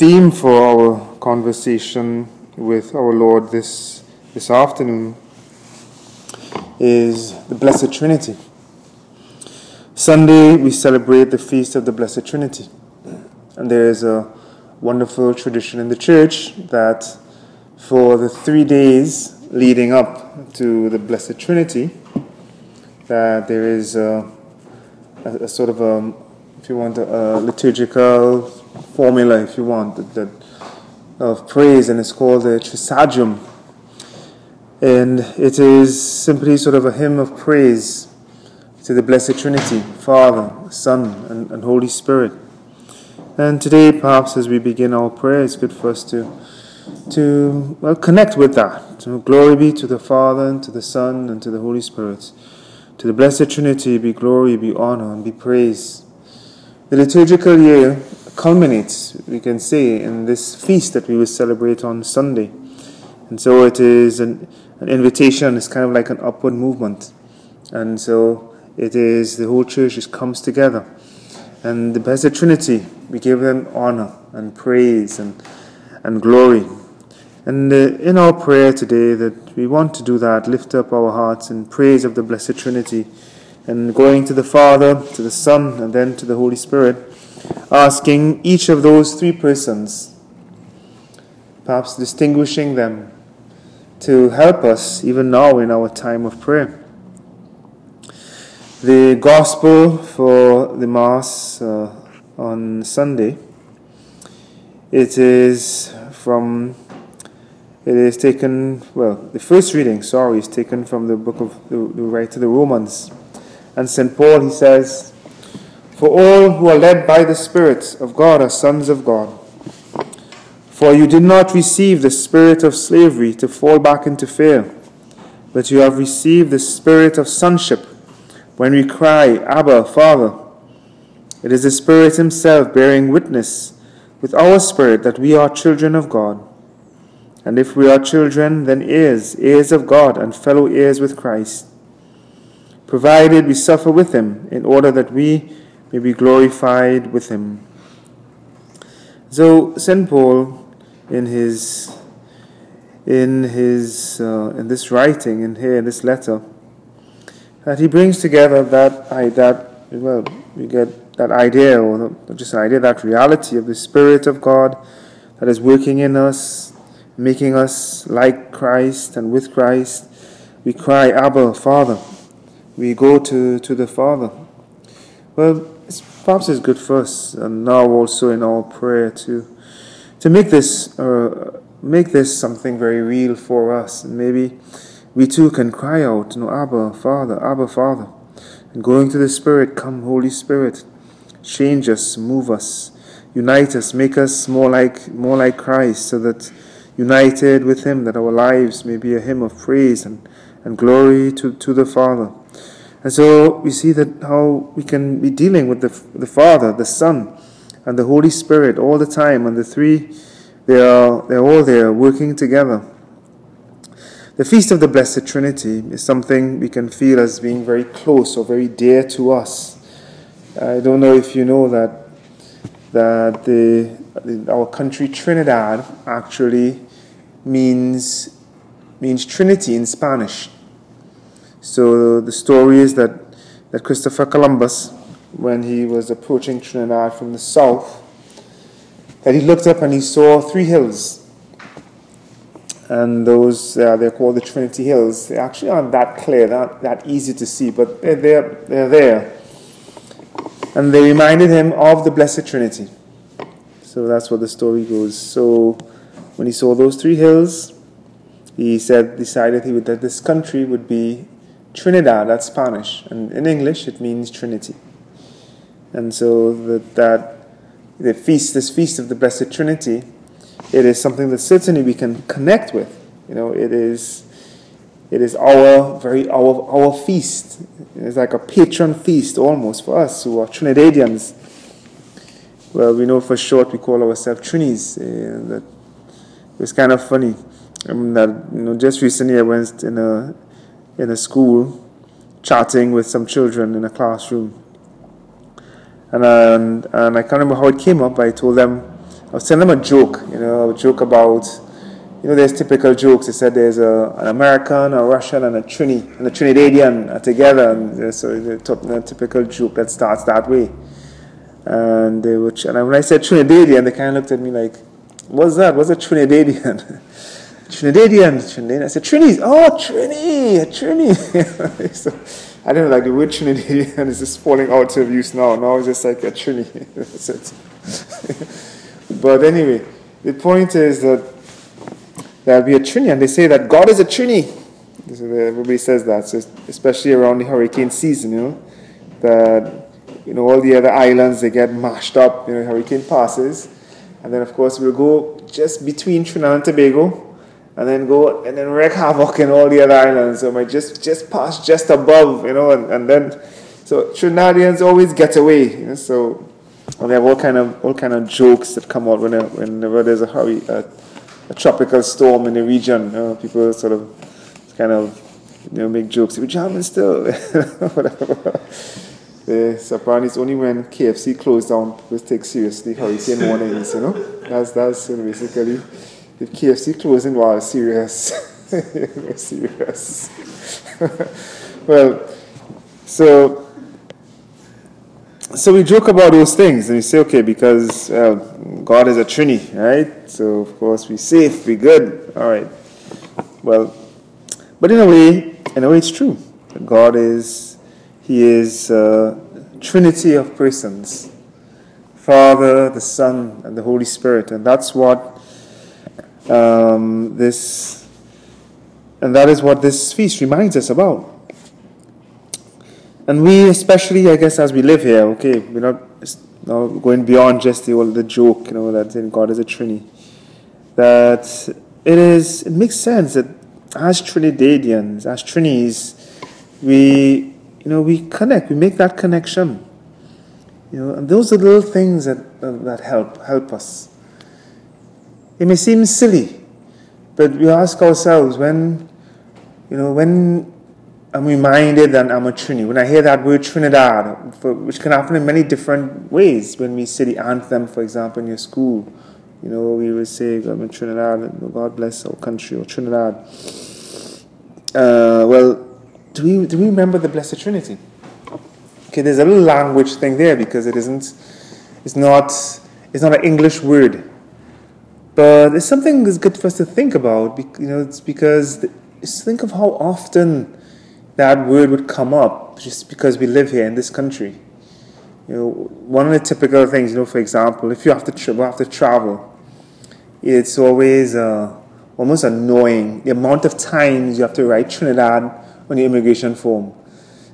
Theme for our conversation with our Lord this, this afternoon is the Blessed Trinity. Sunday, we celebrate the feast of the Blessed Trinity. And there is a wonderful tradition in the church that for the three days leading up to the Blessed Trinity, that there is a, a, a sort of a, if you want, a, a liturgical formula, if you want, that, that, of praise, and it's called the Trisagion. And it is simply sort of a hymn of praise to the Blessed Trinity, Father, Son, and, and Holy Spirit. And today, perhaps as we begin our prayer, it's good for us to, to well, connect with that. To glory be to the Father, and to the Son, and to the Holy Spirit. To the Blessed Trinity be glory, be honor, and be praise. The liturgical year culminates, we can say, in this feast that we will celebrate on Sunday. And so it is an, an invitation, it's kind of like an upward movement. And so it is the whole church just comes together. And the Blessed Trinity, we give them honor and praise and, and glory. And uh, in our prayer today, that we want to do that, lift up our hearts in praise of the Blessed Trinity, and going to the Father, to the Son, and then to the Holy Spirit asking each of those three persons, perhaps distinguishing them, to help us even now in our time of prayer. The Gospel for the Mass uh, on Sunday, it is from, it is taken, well, the first reading, sorry, is taken from the book of the, the writer of the Romans. And St. Paul, he says, for all who are led by the Spirit of God are sons of God. For you did not receive the spirit of slavery to fall back into fear, but you have received the spirit of sonship when we cry, Abba, Father. It is the Spirit Himself bearing witness with our spirit that we are children of God. And if we are children, then heirs, heirs of God, and fellow heirs with Christ, provided we suffer with Him, in order that we may be glorified with him. So St. Paul, in his in his uh, in this writing in here in this letter, that he brings together that I that well we get that idea or just an idea that reality of the Spirit of God that is working in us, making us like Christ and with Christ. We cry, Abba, Father. We go to, to the Father. Well, perhaps it's good for us, and now also in our prayer to to make this uh, make this something very real for us, and maybe we too can cry out, you know, Abba, Father, Abba, Father, and going to the Spirit, come, Holy Spirit, change us, move us, unite us, make us more like more like Christ, so that united with Him, that our lives may be a hymn of praise and, and glory to, to the Father. And so we see that how we can be dealing with the, the Father, the Son, and the Holy Spirit all the time, and the three, they are, they're all there working together. The Feast of the Blessed Trinity is something we can feel as being very close or very dear to us. I don't know if you know that, that the, our country Trinidad actually means, means Trinity in Spanish. So the story is that, that Christopher Columbus, when he was approaching Trinidad from the south, that he looked up and he saw three hills. And those, uh, they're called the Trinity Hills. They actually aren't that clear, not that easy to see, but they're there. They're there. And they reminded him of the Blessed Trinity. So that's what the story goes. So when he saw those three hills, he said decided he would that this country would be Trinidad. That's Spanish, and in English it means Trinity. And so that, that the feast, this feast of the Blessed Trinity, it is something that certainly we can connect with. You know, it is it is our very our our feast. It's like a patron feast almost for us who are Trinidadians. Well, we know for short we call ourselves Trinis. Uh, that it's kind of funny. I mean that you know just recently I went in a in a school chatting with some children in a classroom. And, and, and I can't remember how it came up. I told them, I was telling them a joke, you know, a joke about, you know, there's typical jokes. They said there's a, an American, a Russian, and a Trini, and a Trinidadian together. And so the typical joke that starts that way. And they were, and when I said Trinidadian, they kind of looked at me like, what's that? What's a Trinidadian? Trinidadian, Trinidadian. I said, Trini, oh, Trini, a Trini. so, I don't know, like the word Trinidadian is just falling out of use now. Now it's just like a Trini. That's it. but anyway, the point is that there'll be a Trini, and they say that God is a Trini. Everybody says that, so especially around the hurricane season, you know, that you know all the other islands they get mashed up. You know, hurricane passes, and then of course we'll go just between Trinidad and Tobago and then go and then wreak havoc in all the other islands. So I might just just pass just above, you know, and, and then so Trinidadians always get away. You know, so and they have all kind of all kind of jokes that come out whenever, whenever there's a hurry, a, a tropical storm in the region. You know, people sort of kind of you know make jokes. We're jamming still, whatever. so apparently it's only when KFC closed down people take seriously hurricane warnings. You know, that's that's basically if KFC closing was serious. serious. well, so so we joke about those things and we say, okay, because uh, God is a Trinity, right? So of course we're safe, we're good, all right. Well, but in a way, in a way, it's true. God is, He is uh, Trinity of persons, Father, the Son, and the Holy Spirit, and that's what um, this, and that is what this feast reminds us about. And we, especially, I guess, as we live here, okay, we're not going beyond just the the joke, you know, that in God is a Trinity. That it is, it makes sense that as Trinidadians, as Trinis, we, you know, we connect, we make that connection. You know, and those are little things that, that help help us. It may seem silly, but we ask ourselves when, you know, when I'm reminded that I'm a Trini, when I hear that word Trinidad, for, which can happen in many different ways, when we say the anthem, for example, in your school, you know, we would say, I'm in Trinidad, God bless our country, or Trinidad. Uh, well, do we, do we remember the Blessed Trinity? Okay, there's a little language thing there because it isn't, it's not, it's not an English word. But it's something that's good for us to think about. You know, it's because just think of how often that word would come up just because we live here in this country. You know, one of the typical things, you know, for example, if you have to, tra- have to travel, it's always uh, almost annoying the amount of times you have to write Trinidad on your immigration form.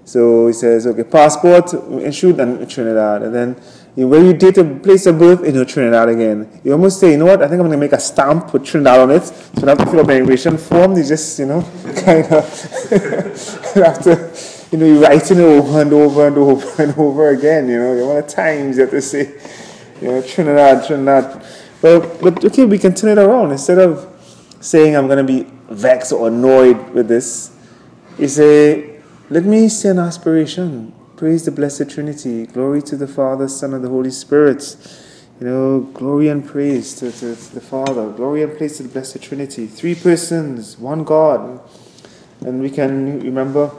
So he says, okay, passport issued in Trinidad, and then where you date a place of birth in your Trinidad again. You almost say, you know what, I think I'm going to make a stamp with Trinidad on it. So you have to fill up an immigration form. You just, you know, kind of you have to, you know, you're writing it over and over and over and over again. You know, the amount of times you have to say, you know, Trinidad, Trinidad. But, but okay, we can turn it around. Instead of saying I'm going to be vexed or annoyed with this, you say, let me say an aspiration Praise the Blessed Trinity. Glory to the Father, Son, and the Holy Spirit. You know, glory and praise to, to, to, the Father. Glory and praise to the Blessed Trinity. Three persons, one God. And we can remember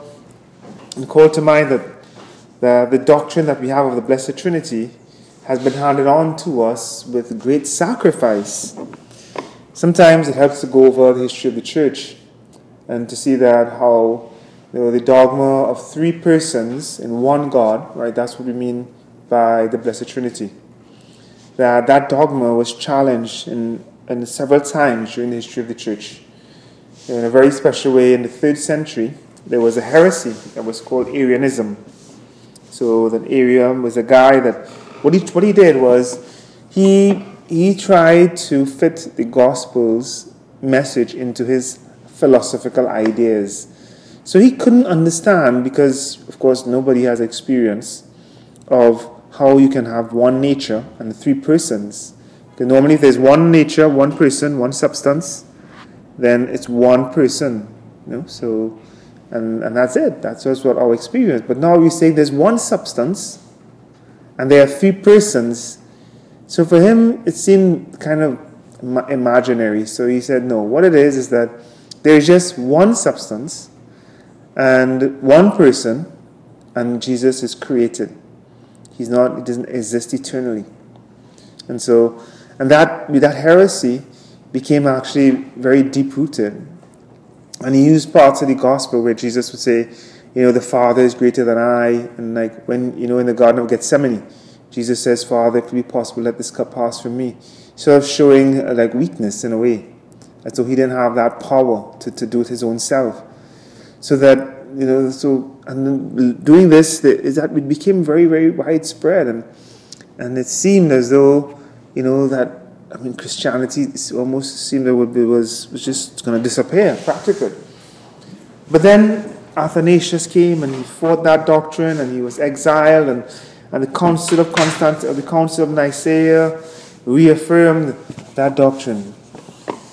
and call to mind that the, the doctrine that we have of the Blessed Trinity has been handed on to us with great sacrifice. Sometimes it helps to go over the history of the church and to see that how the dogma of three persons in one God, right? That's what we mean by the Blessed Trinity. That that dogma was challenged in, in several times during the history of the church. in a very special way in the third century, there was a heresy that was called Arianism. So that Arian was a guy that what he what he did was he he tried to fit the gospel's message into his philosophical ideas. So he couldn't understand because of course nobody has experience of how you can have one nature and three persons. Because normally if there's one nature, one person, one substance, then it's one person. You know? So and, and that's it. That's just what our experience. But now we say there's one substance and there are three persons. So for him, it seemed kind of imaginary. So he said, no, what it is is that there's just one substance and one person, and Jesus is created. He's not, he doesn't exist eternally. And so, and that, that heresy became actually very deep rooted. And he used parts of the gospel where Jesus would say, you know, the Father is greater than I. And like when, you know, in the Garden of Gethsemane, Jesus says, Father, if it be possible, let this cup pass from me. Sort of showing uh, like weakness in a way. And so he didn't have that power to, to do it his own self. So that, you know, so, and doing this, is that it became very, very widespread. And, and it seemed as though, you know, that I mean, Christianity almost seemed that be, was, was just going to disappear practically. But then Athanasius came and he fought that doctrine and he was exiled and, and the Council of Constant, the Council of Nicaea reaffirmed that doctrine.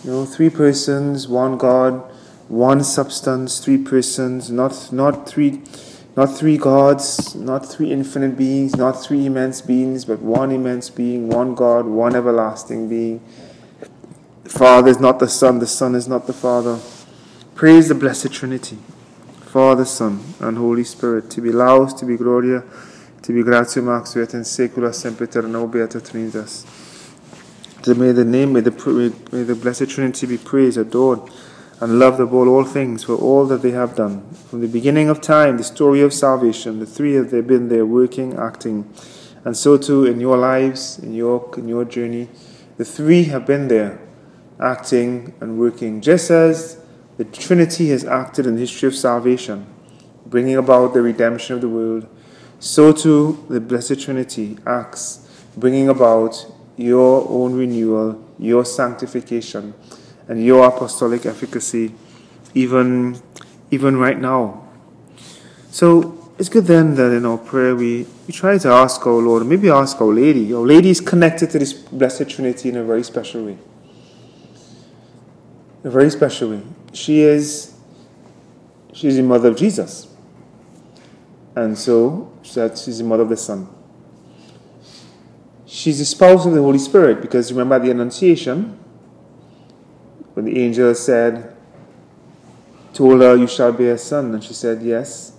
You know, three persons, one God, one substance, three persons, not not three not three gods, not three infinite beings, not three immense beings, but one immense being, one God, one everlasting being. The Father is not the Son, the Son is not the Father. Praise the blessed Trinity, Father, Son, and Holy Spirit, to be laus, to be gloria, to be gratium max et in secula sempiterno beata Trinitas. May the name, may the, may the blessed Trinity be praised, adored, and loved above all things for all that they have done. From the beginning of time, the story of salvation, the three have they been there working, acting. And so too in your lives, in your, in your journey, the three have been there, acting and working, just as the Trinity has acted in the history of salvation, bringing about the redemption of the world. So too the Blessed Trinity acts, bringing about your own renewal, your sanctification and your apostolic efficacy even even right now. So it's good then that in our prayer we, we try to ask our Lord, maybe ask our Lady. Our Lady is connected to this Blessed Trinity in a very special way. In a very special way. She is she is the mother of Jesus. And so that she's the mother of the Son. She's the spouse of the Holy Spirit because remember the Annunciation, when the angel said, told her, You shall bear a son, and she said, Yes.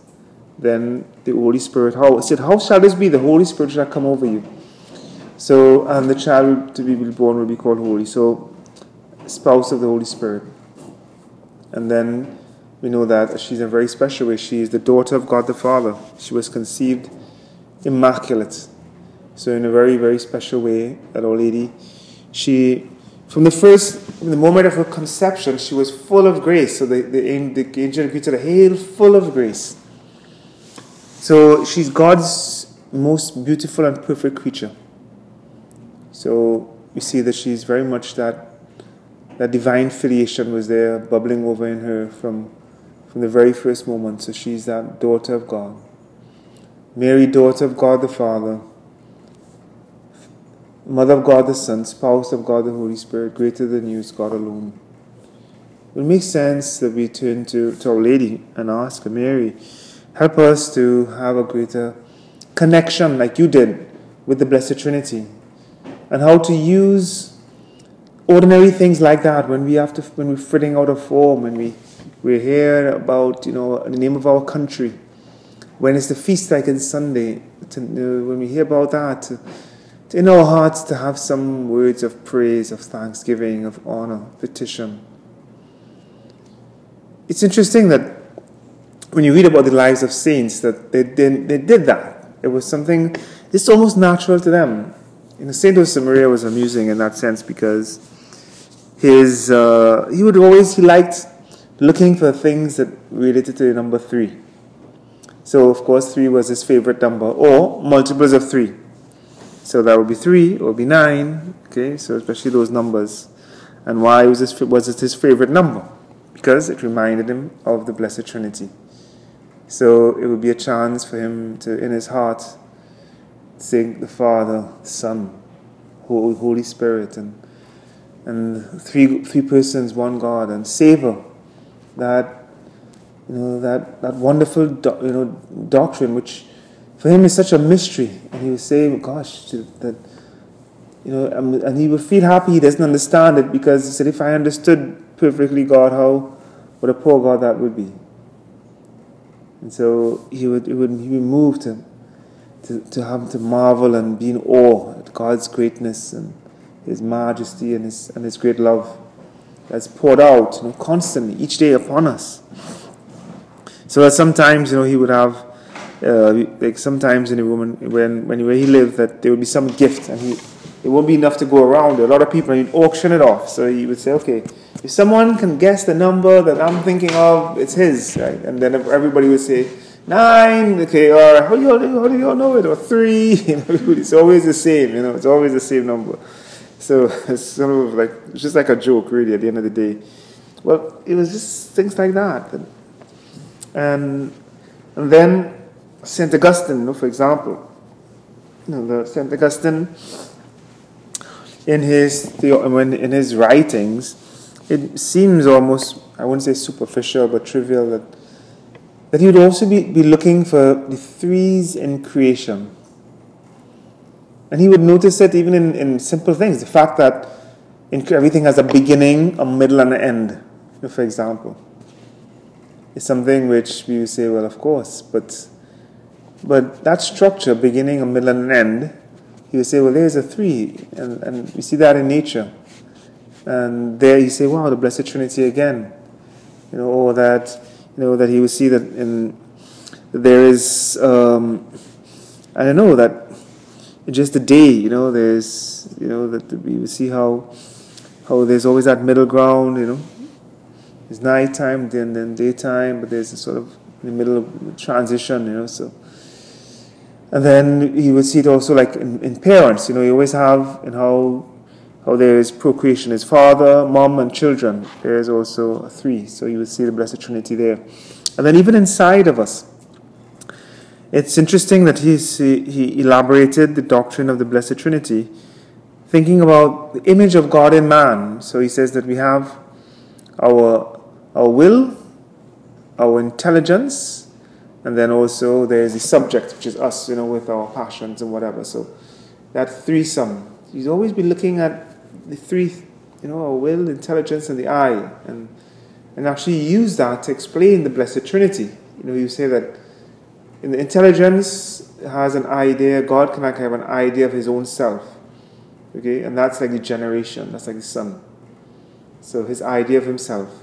Then the Holy Spirit how said, How shall this be? The Holy Spirit shall come over you. So, and the child to be born will be called holy. So, spouse of the Holy Spirit. And then we know that she's in a very special way. She is the daughter of God the Father. She was conceived immaculate. So, in a very, very special way, that Our Lady, she from the first, from the moment of her conception, she was full of grace. So the, the, the angel greeted her, Hail, full of grace. So she's God's most beautiful and perfect creature. So we see that she's very much that that divine filiation was there bubbling over in her from from the very first moment. So she's that daughter of God. Mary, daughter of God the Father Mother of God the Son, spouse of God the Holy Spirit, greater than you is God alone. It makes sense that we turn to, to Our Lady and ask Mary, help us to have a greater connection like you did with the Blessed Trinity and how to use ordinary things like that when we have to when we're fitting out of form when we we hear about you know the name of our country when it's the feast like on Sunday to, uh, when we hear about that in our hearts to have some words of praise, of thanksgiving, of honor, petition. It's interesting that when you read about the lives of saints, that they did, they did that. It was something, it's almost natural to them. You know, Saint of Josemaria was amusing in that sense because his, uh, he would always, he liked looking for things that related to the number three. So, of course, three was his favorite number, or multiples of three. So that would be three, or be nine. Okay, so especially those numbers. And why was, this, was it his favorite number? Because it reminded him of the Blessed Trinity. So it would be a chance for him to, in his heart, thank the Father, Son, Holy Spirit, and and three three persons, one God, and savor that you know that that wonderful do, you know doctrine which for him is such a mystery, and he would say, "Gosh, that." You know, um, and he would feel happy he doesn't understand it because he said, if I understood perfectly God, how what a poor God that would be. And so he would, he would, he would move to, to, to have to marvel and be in awe at God's greatness and his majesty and his, and his great love that's poured out you know, constantly, each day upon us. So that sometimes, you know, he would have, uh, like sometimes in a woman, when, when where he lived, that there would be some gift and he, it won't be enough to go around. A lot of people, he'd auction it off. So he would say, okay, if someone can guess the number that I'm thinking of, it's his, right? And then everybody would say, nine, okay, or how do you, how do you all know it? Or three, it's always the same, you know, it's always the same number. So it's sort of like it's just like a joke, really. At the end of the day, well, it was just things like that, and, and then Saint Augustine, you know, for example, you know, the Saint Augustine in his in his writings, it seems almost I wouldn't say superficial but trivial that that he would also be, be looking for the threes in creation and he would notice it even in, in simple things. The fact that in, everything has a beginning, a middle, and an end, for example, is something which we would say, well, of course, but but that structure, beginning, a middle, and an end, he would say, well, there's a three, and, and we see that in nature. And there you say, wow, the Blessed Trinity again. You know, or that, you know, that he would see that in, there is, um, I don't know, that just the day, you know, there's, you know, that we would see how, how there's always that middle ground, you know. It's nighttime, then then daytime, but there's a sort of in the middle of transition, you know. So, and then you would see it also like in, in parents, you know, you always have in how how there is procreation is father, mom, and children. There is also three, so you would see the Blessed Trinity there, and then even inside of us it's interesting that he, he elaborated the doctrine of the Blessed Trinity, thinking about the image of God in man. So he says that we have our, our will, our intelligence, and then also there's the subject, which is us, you know, with our passions and whatever. So that threesome. He's always been looking at the three, you know, our will, intelligence, and the eye, and and actually use that to explain the Blessed Trinity. You know, you say that in the intelligence has an idea, God can have an idea of his own self. Okay, and that's like the generation, that's like the Son. So his idea of himself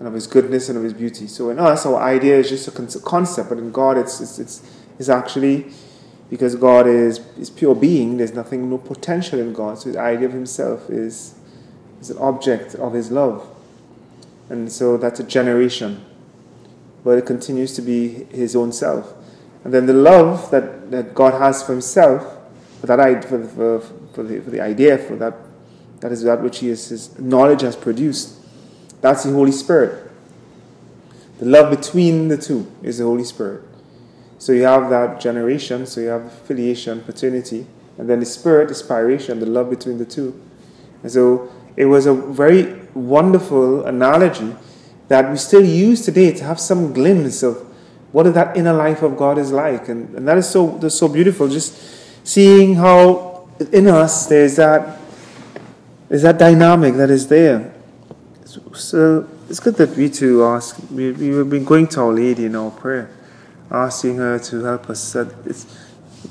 and of his goodness and of his beauty. So in us, our idea is just a concept, but in God, it's, it's, it's, it's actually because God is, is pure being, there's nothing, no potential in God. So his idea of himself is, is an object of his love. And so that's a generation but it continues to be his own self. And then the love that, that God has for himself, for that for, for, for, the, for the idea, for that, that is that which he is, his knowledge has produced. That's the Holy Spirit. The love between the two is the Holy Spirit. So you have that generation, so you have filiation, paternity, and then the spirit, the inspiration, the love between the two. And so it was a very wonderful analogy that we still use today to have some glimpse of what that inner life of God is like. And, and that is so, that's so beautiful, just seeing how in us there's that, there's that dynamic that is there. So it's good that we too ask, we, we've been going to Our Lady in our prayer, asking her to help us. That it's,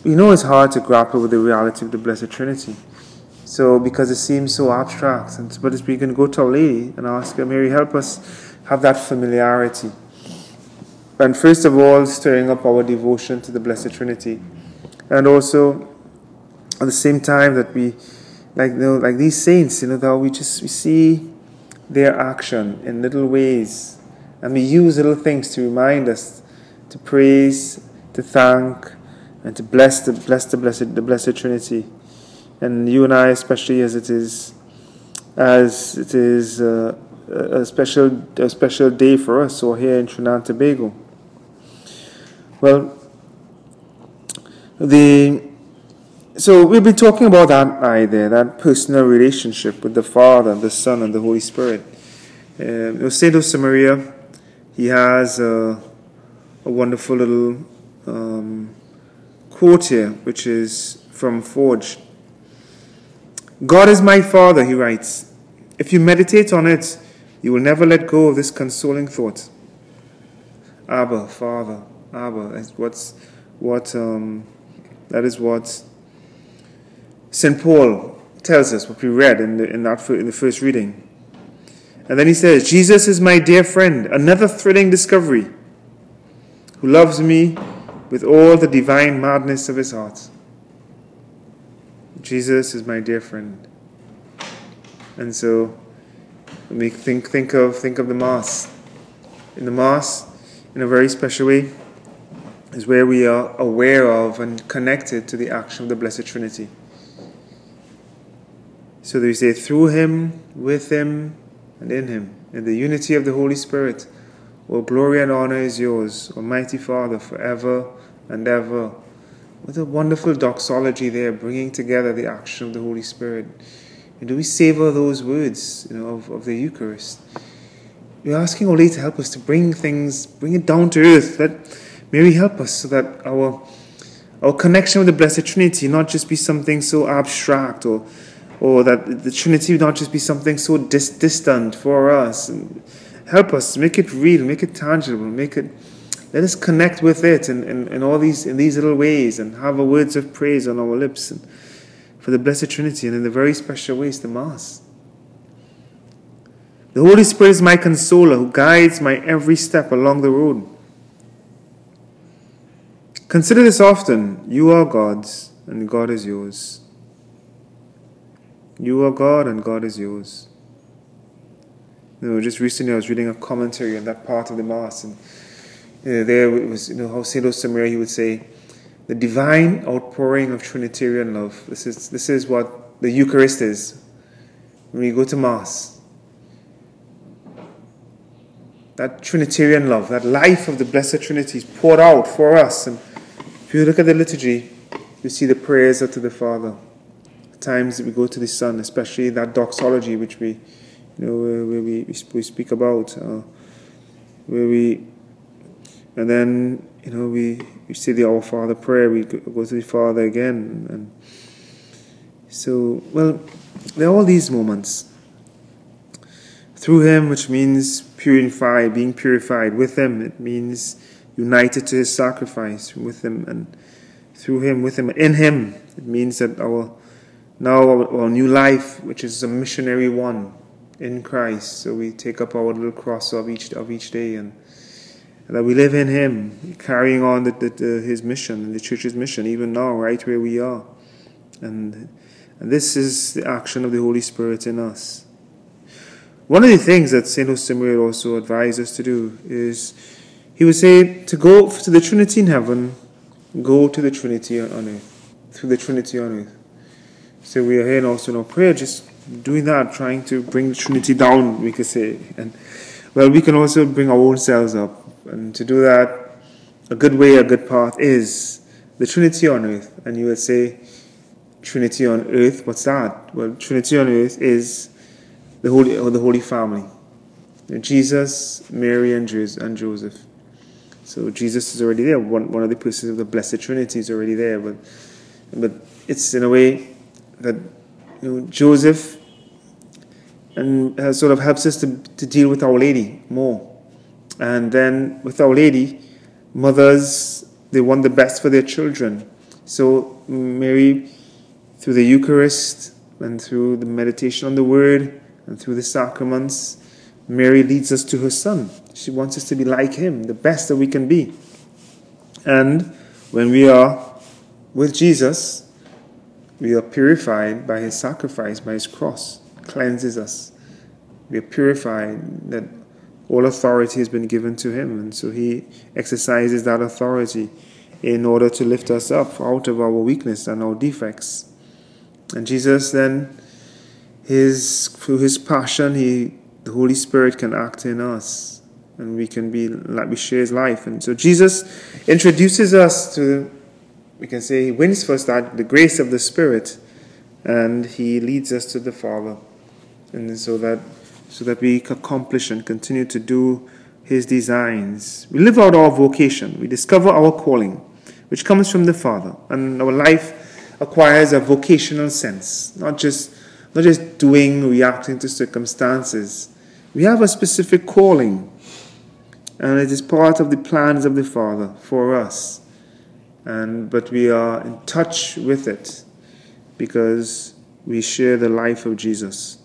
we know it's hard to grapple with the reality of the Blessed Trinity. So, because it seems so abstract, and, but it's we can go to Our Lady and ask her, Mary, help us have that familiarity. And first of all, stirring up our devotion to the Blessed Trinity. And also, at the same time, that we, like, you know, like these saints, you know, that we just we see their action in little ways. And we use little things to remind us to praise, to thank, and to bless the bless the blessed the blessed Trinity. And you and I, especially as it is as it is uh, a special a special day for us or here in Trinidad and Tobago. Well, the so we've been talking about that idea, that personal relationship with the Father, the Son, and the Holy Spirit. Um, Saint Josemaria, he has a, a wonderful little um, quote here, which is from Forge. God is my Father, he writes. If you meditate on it, you will never let go of this consoling thought. Abba, Father, Abba. What's what um, that is what St. Paul tells us, what we read in the, in, that, in the first reading. And then he says, Jesus is my dear friend, another thrilling discovery, who loves me with all the divine madness of his heart. Jesus is my dear friend. And so we think, think, of, think of the Mass. In the Mass, in a very special way, is where we are aware of and connected to the action of the Blessed Trinity. So we say, through him, with him, and in him, in the unity of the Holy Spirit, all glory and honor is yours, Almighty Father, forever and ever. What a wonderful doxology there, bringing together the action of the Holy Spirit. And do we savor those words you know, of, of the Eucharist? We're asking Lady to help us to bring things, bring it down to earth. Let Mary help us so that our our connection with the Blessed Trinity not just be something so abstract or or that the Trinity would not just be something so dis- distant for us. Help us make it real, make it tangible, make it. Let us connect with it in, in, in all these in these little ways and have words of praise on our lips and for the Blessed Trinity and in the very special ways the Mass. The Holy Spirit is my consoler who guides my every step along the road. Consider this often. You are God's and God is yours. You are God and God is yours. You know, just recently I was reading a commentary on that part of the Mass, and you know, there it was, you know, how St. Josemaria, he would say, the divine outpouring of Trinitarian love. This is, this is what the Eucharist is. When we go to Mass, that Trinitarian love, that life of the Blessed Trinity is poured out for us. And if you look at the liturgy, you see the prayers are to the Father times we go to the Son, especially that doxology which we, you know, where, we, we speak about, uh, where we, and then you know we, we say the Our Father prayer, we go to the Father again, and so well, there are all these moments through Him, which means purified, being purified with Him. It means united to His sacrifice with Him, and through Him, with Him, in Him. It means that our now our, new life, which is a missionary one in Christ. So we take up our little cross of each of each day, and, that we live in Him, carrying on the, the, the, His mission and the church's mission, even now, right where we are. And and this is the action of the Holy Spirit in us. One of the things that Saint Josemaria also advised us to do is he would say to go to the Trinity in heaven, go to the Trinity on earth, through the Trinity on earth. So we are here also in our prayer, just doing that, trying to bring the Trinity down, we could say. And well, we can also bring our own selves up. And to do that, a good way, a good path is the Trinity on earth. And you would say, Trinity on earth, what's that? Well, Trinity on earth is the Holy, or the Holy Family. Jesus, Mary, and Joseph. So Jesus is already there. One, one of the persons of the Blessed Trinity is already there. But, but it's in a way that you know, Joseph and uh, sort of helps us to, to deal with Our Lady more. And then with Our Lady, mothers, they want the best for their children. So Mary, through the Eucharist and through the meditation on the Word and through the sacraments, Mary leads us to her Son. She wants us to be like Him, the best that we can be. And when we are with Jesus, we are purified by his sacrifice, by his cross, cleanses us. we are purified, that all authority has been given to him, and so he exercises that authority in order to lift us up out of our weakness and our defects. And Jesus then, his through his passion, he the Holy Spirit can act in us, and we can be like we share his life. And so Jesus introduces us to, we can say, he wins first that the grace of the Spirit, and he leads us to the Father, and so that so that we accomplish and continue to do His designs. We live out our vocation, we discover our calling, which comes from the Father, and our life acquires a vocational sense, not just, not just doing, reacting to circumstances. We have a specific calling, and it is part of the plans of the Father for us. And, but we are in touch with it because we share the life of Jesus.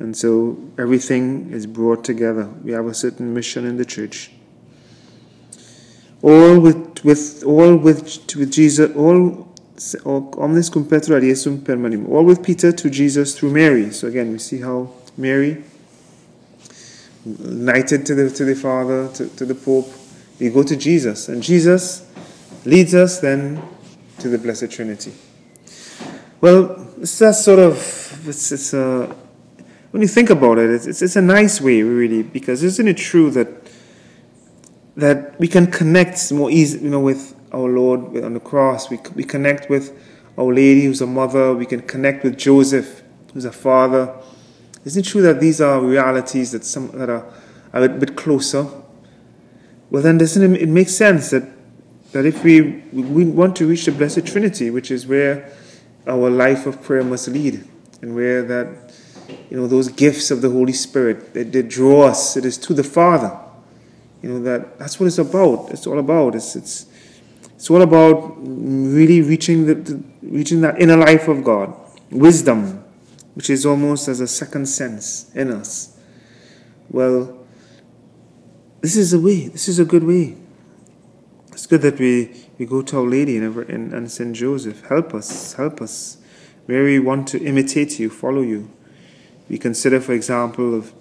And so everything is brought together. We have a certain mission in the church. All with, with all with, with Jesus, all omnis cum ad Iesum per Mariam. All with Peter to Jesus through Mary. So again, we see how Mary, united to the, to the Father, to, to the Pope, we go to Jesus. And Jesus leads us then to the Blessed Trinity. Well, it's that sort of, it's, it's a, when you think about it, it's, it's a nice way, really, because isn't it true that that we can connect more easily, you know, with our Lord on the cross. We, we connect with Our Lady, who's a mother. We can connect with Joseph, who's a father. Isn't it true that these are realities that some that are, are a bit closer? Well, then doesn't it, it make sense that that if we we want to reach the Blessed Trinity, which is where our life of prayer must lead, and where that you know, those gifts of the Holy Spirit. They, they draw us. It is to the Father. You know, that that's what it's about. It's all about. It's, it's, it's all about really reaching, the, the reaching that inner life of God. Wisdom, which is almost as a second sense in us. Well, this is a way. This is a good way. It's good that we, we go to Our Lady and, and, and St. Joseph. Help us. Help us. Mary, we want to imitate you, follow you. We consider, for example, of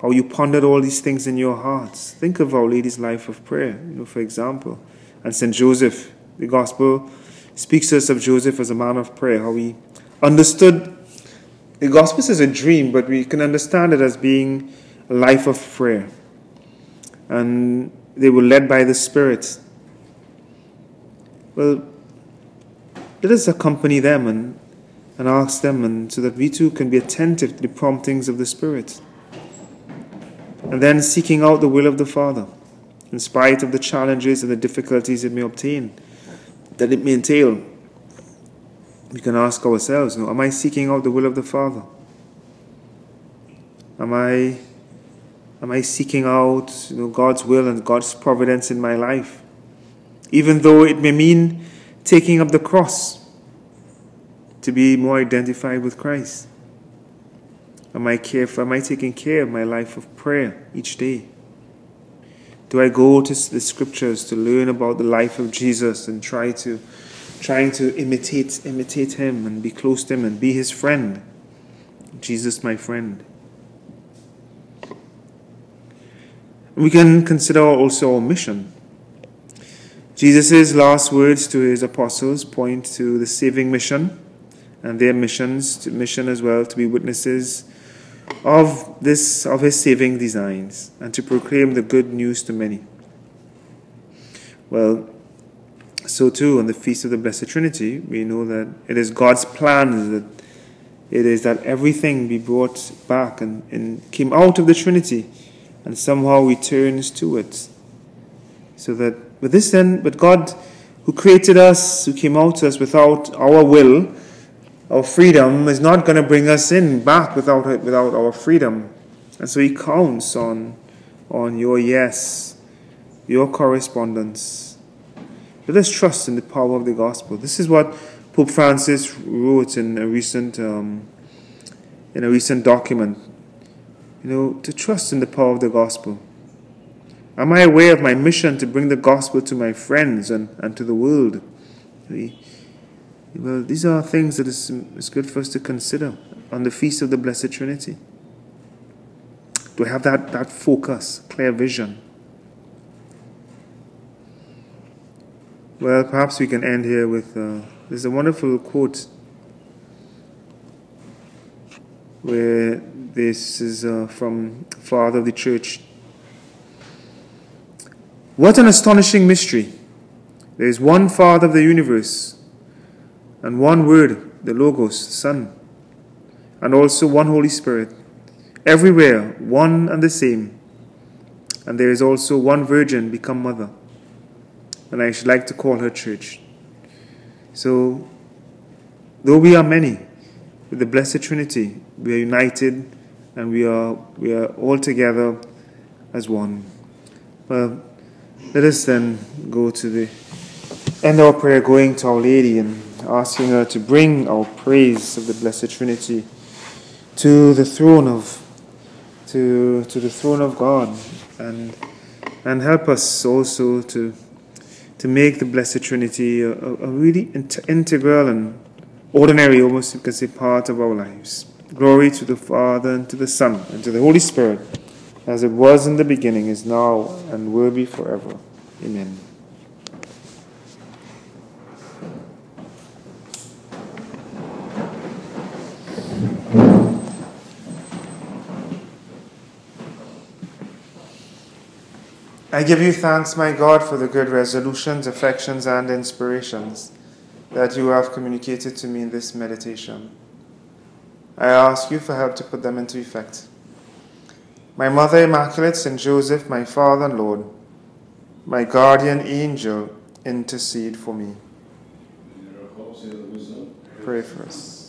how you pondered all these things in your hearts. Think of Our Lady's life of prayer, you know, for example. And St. Joseph, the Gospel speaks to us of Joseph as a man of prayer, how he understood the Gospel says a dream, but we can understand it as being a life of prayer. And they were led by the Spirit. Well, let us accompany them and and ask them, and so that we too can be attentive to the promptings of the Spirit. And then seeking out the will of the Father, in spite of the challenges and the difficulties it may obtain, that it may entail. We can ask ourselves, you know, am I seeking out the will of the Father? Am I am I seeking out you know, God's will and God's providence in my life? Even though it may mean taking up the cross to be more identified with Christ? Am I care am I taking care of my life of prayer each day? Do I go to the scriptures to learn about the life of Jesus and try to trying to imitate imitate him and be close to him and be his friend? Jesus my friend. We can consider also our mission. Jesus' last words to his apostles point to the saving mission and their missions, mission as well, to be witnesses of this of his saving designs and to proclaim the good news to many. Well, so too on the feast of the Blessed Trinity, we know that it is God's plan that it is that everything be brought back and, and came out of the Trinity and somehow returns to it. So that with this then, but God who created us, who came out to us without our will, our freedom is not going to bring us in back without without our freedom. And so he counts on on your yes, your correspondence. Let us trust in the power of the gospel. This is what Pope Francis wrote in a recent um, in a recent document. You know, to trust in the power of the gospel. Am I aware of my mission to bring the gospel to my friends and, and to the world? Well, these are things that is, is good for us to consider on the Feast of the Blessed Trinity. Do I have that, that focus, clear vision? Well, perhaps we can end here with uh, there's a wonderful quote where this is uh, from Father of the Church. What an astonishing mystery! There is one Father of the universe, and one Word, the Logos, Son, and also one Holy Spirit, everywhere one and the same. And there is also one Virgin become Mother and I should like to call her church. So, though we are many, with the Blessed Trinity, we are united and we are, we are all together as one. Well, let us then go to the end of our prayer, going to Our Lady and asking her to bring our praise of the Blessed Trinity to the throne of to, to the throne of God and and help us also to to make the Blessed Trinity a, a really integral and ordinary, almost you can say, part of our lives. Glory to the Father, and to the Son, and to the Holy Spirit, as it was in the beginning, is now, and will be forever. Amen. I give you thanks, my God, for the good resolutions, affections, and inspirations that you have communicated to me in this meditation. I ask you for help to put them into effect. My Mother Immaculate, St. Joseph, my Father and Lord, my guardian angel, intercede for me. Pray for us.